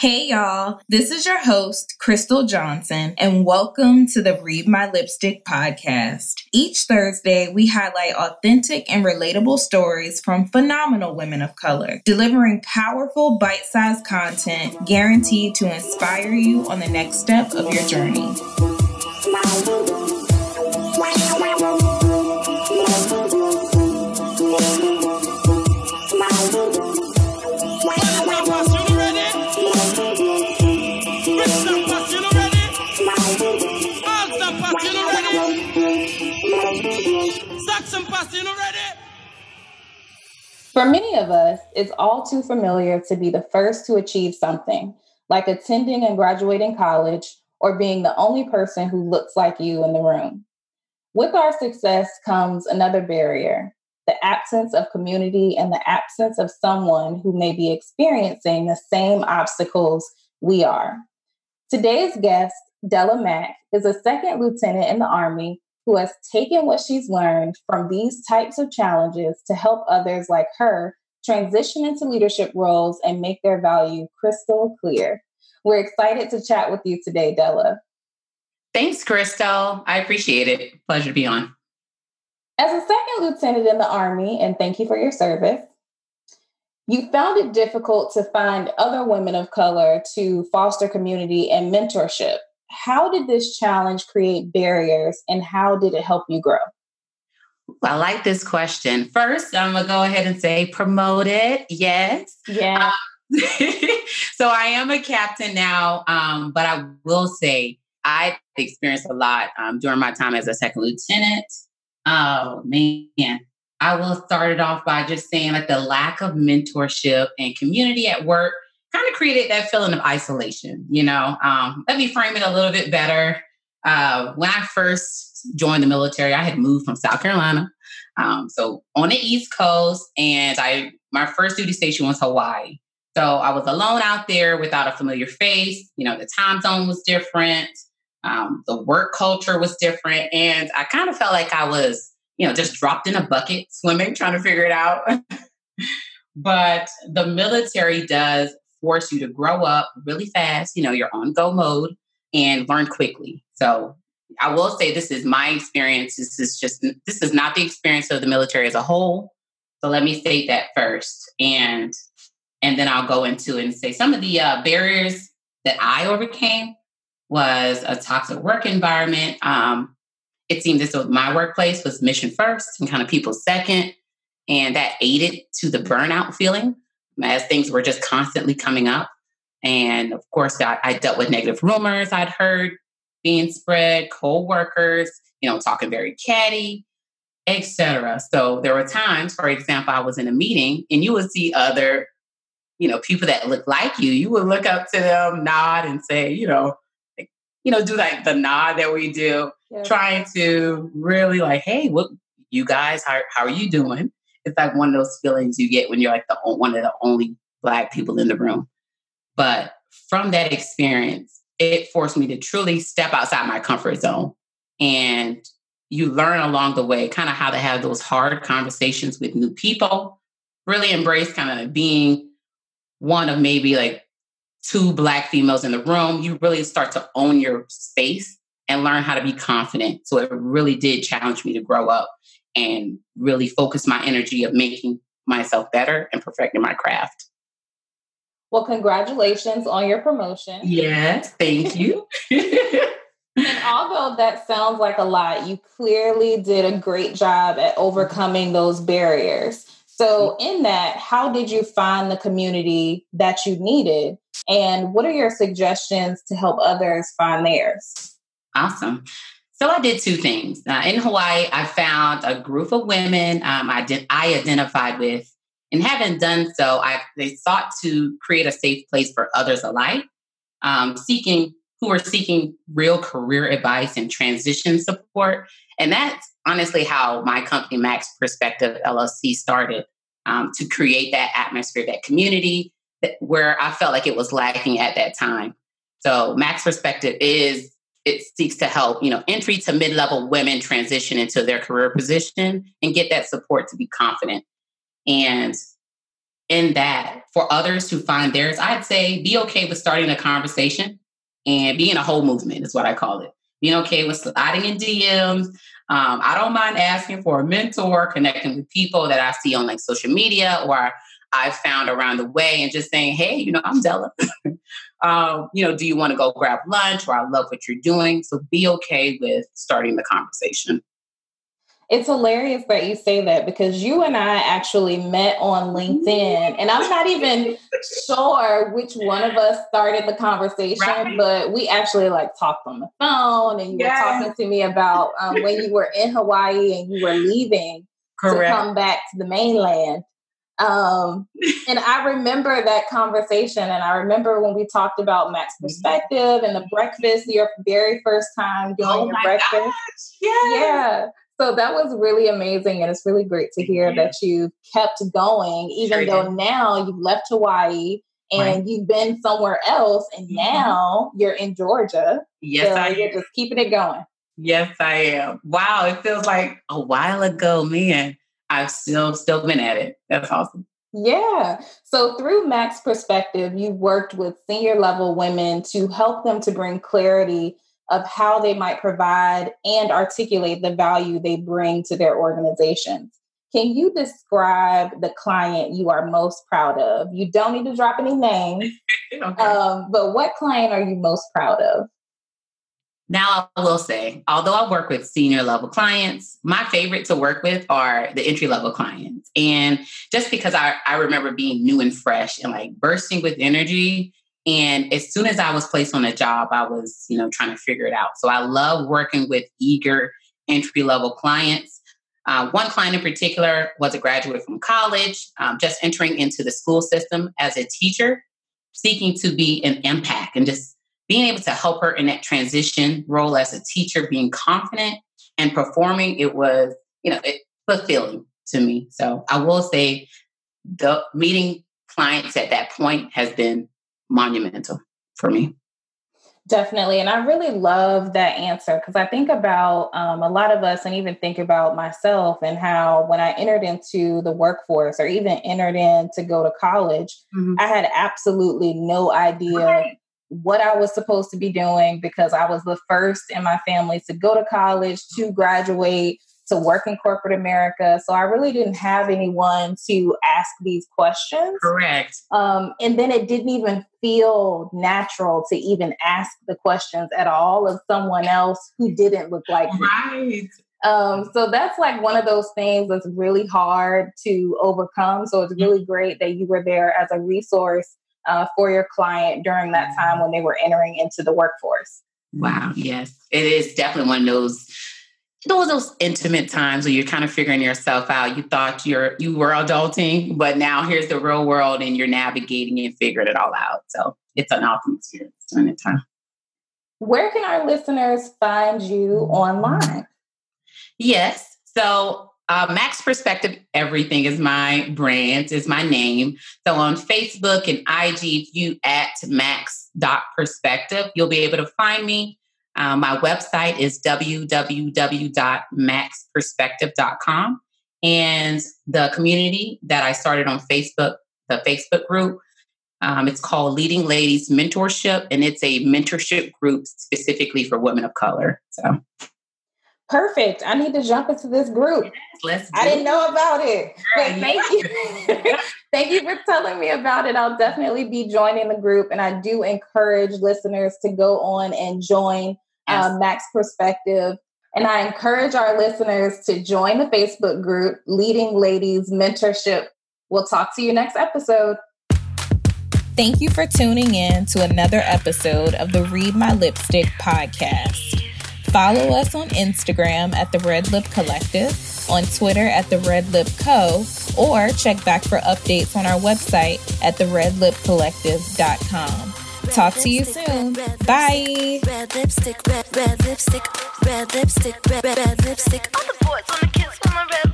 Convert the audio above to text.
Hey y'all, this is your host, Crystal Johnson, and welcome to the Read My Lipstick podcast. Each Thursday, we highlight authentic and relatable stories from phenomenal women of color, delivering powerful, bite sized content guaranteed to inspire you on the next step of your journey. For many of us, it's all too familiar to be the first to achieve something, like attending and graduating college or being the only person who looks like you in the room. With our success comes another barrier the absence of community and the absence of someone who may be experiencing the same obstacles we are. Today's guest, Della Mack, is a second lieutenant in the Army who has taken what she's learned from these types of challenges to help others like her transition into leadership roles and make their value crystal clear. We're excited to chat with you today, Della. Thanks, Crystal. I appreciate it. Pleasure to be on. As a second lieutenant in the Army, and thank you for your service, you found it difficult to find other women of color to foster community and mentorship how did this challenge create barriers and how did it help you grow? I like this question. First, I'm gonna go ahead and say promote it. Yes. Yeah. Um, so I am a captain now, um, but I will say I experienced a lot um, during my time as a second lieutenant. Oh man, I will start it off by just saying like the lack of mentorship and community at work kind of created that feeling of isolation. You know, um, let me frame it a little bit better. Uh, when I first joined the military, I had moved from South Carolina, um, so on the East Coast, and I my first duty station was Hawaii. So I was alone out there without a familiar face. You know, the time zone was different. Um, the work culture was different. And I kind of felt like I was, you know, just dropped in a bucket swimming, trying to figure it out. but the military does force you to grow up really fast. You know, you're on go mode and learn quickly. So I will say this is my experience. This is just this is not the experience of the military as a whole. So let me state that first, and and then I'll go into and say some of the uh, barriers that I overcame was a toxic work environment. Um, it seemed as though my workplace was mission first and kind of people second, and that aided to the burnout feeling as things were just constantly coming up. And of course, I, I dealt with negative rumors I'd heard being spread, co-workers, you know, talking very catty, etc. So there were times, for example, I was in a meeting and you would see other, you know, people that look like you. You would look up to them, nod, and say, you know, like, you know, do like the nod that we do, yeah. trying to really like, hey, what you guys, how, how are you doing? It's like one of those feelings you get when you're like the one of the only black people in the room. But from that experience, it forced me to truly step outside my comfort zone. And you learn along the way kind of how to have those hard conversations with new people, really embrace kind of being one of maybe like two black females in the room. You really start to own your space and learn how to be confident. So it really did challenge me to grow up and really focus my energy of making myself better and perfecting my craft. Well, congratulations on your promotion. Yes, thank you. and although that sounds like a lot, you clearly did a great job at overcoming those barriers. So, in that, how did you find the community that you needed? And what are your suggestions to help others find theirs? Awesome. So I did two things. Uh, in Hawaii, I found a group of women um, I did I identified with, and having done so, I they sought to create a safe place for others alike, um, seeking who were seeking real career advice and transition support. And that's honestly how my company Max Perspective LLC started um, to create that atmosphere, that community that, where I felt like it was lacking at that time. So Max Perspective is it seeks to help, you know, entry to mid-level women transition into their career position and get that support to be confident. And in that for others to find theirs, I'd say be okay with starting a conversation and being a whole movement is what I call it. Being okay with sliding in DMs. Um, I don't mind asking for a mentor, connecting with people that I see on like social media or I've found around the way and just saying, hey, you know, I'm Della. um, you know, do you want to go grab lunch or I love what you're doing? So be okay with starting the conversation. It's hilarious that you say that because you and I actually met on LinkedIn, and I'm not even sure which one of us started the conversation, right. but we actually like talked on the phone, and you yes. were talking to me about um, when you were in Hawaii and you were leaving Correct. to come back to the mainland. Um, and I remember that conversation, and I remember when we talked about Max mm-hmm. perspective and the breakfast, your very first time doing oh your breakfast. Yeah, yeah. So that was really amazing, and it's really great to hear that you kept going, even sure though now you've left Hawaii and right. you've been somewhere else, and mm-hmm. now you're in Georgia. Yes, so I you're just keeping it going. Yes, I am. Wow, it feels like a while ago, man. I've still still been at it. That's awesome. Yeah. So through Max perspective, you've worked with senior level women to help them to bring clarity of how they might provide and articulate the value they bring to their organizations. Can you describe the client you are most proud of? You don't need to drop any names, okay. um, but what client are you most proud of? Now, I will say, although I work with senior level clients, my favorite to work with are the entry level clients. And just because I, I remember being new and fresh and like bursting with energy. And as soon as I was placed on a job, I was, you know, trying to figure it out. So I love working with eager entry level clients. Uh, one client in particular was a graduate from college, um, just entering into the school system as a teacher, seeking to be an impact and just being able to help her in that transition role as a teacher, being confident and performing, it was, you know, it fulfilling to me. So I will say the meeting clients at that point has been monumental for me. Definitely. And I really love that answer because I think about um, a lot of us and even think about myself and how when I entered into the workforce or even entered in to go to college, mm-hmm. I had absolutely no idea right what I was supposed to be doing because I was the first in my family to go to college, to graduate, to work in corporate America. So I really didn't have anyone to ask these questions. Correct. Um, and then it didn't even feel natural to even ask the questions at all of someone else who didn't look like me. Right. Um, so that's like one of those things that's really hard to overcome. So it's really great that you were there as a resource uh, for your client during that time when they were entering into the workforce. Wow. Yes, it is definitely one of those those those intimate times where you're kind of figuring yourself out. You thought you're you were adulting, but now here's the real world, and you're navigating and figuring it all out. So it's an awesome experience during that time. Where can our listeners find you online? Yes. So uh, Max Perspective, everything is my brand, is my name. So on Facebook and IG, if you at max.perspective, you'll be able to find me. Um, my website is www.maxperspective.com. And the community that I started on Facebook, the Facebook group, um, it's called Leading Ladies Mentorship, and it's a mentorship group specifically for women of color. So Perfect. I need to jump into this group. Yes, let's I didn't know about it. But thank you. thank you for telling me about it. I'll definitely be joining the group. And I do encourage listeners to go on and join yes. uh, Max Perspective. And I encourage our listeners to join the Facebook group, Leading Ladies Mentorship. We'll talk to you next episode. Thank you for tuning in to another episode of the Read My Lipstick podcast. Follow us on Instagram at the Red Lip Collective, on Twitter at the Red Lip Co, or check back for updates on our website at theredlipcollective.com. Talk to you soon. Bye. Red lipstick, red, red lipstick, red lipstick, red, red lipstick. All the boys on the kids, red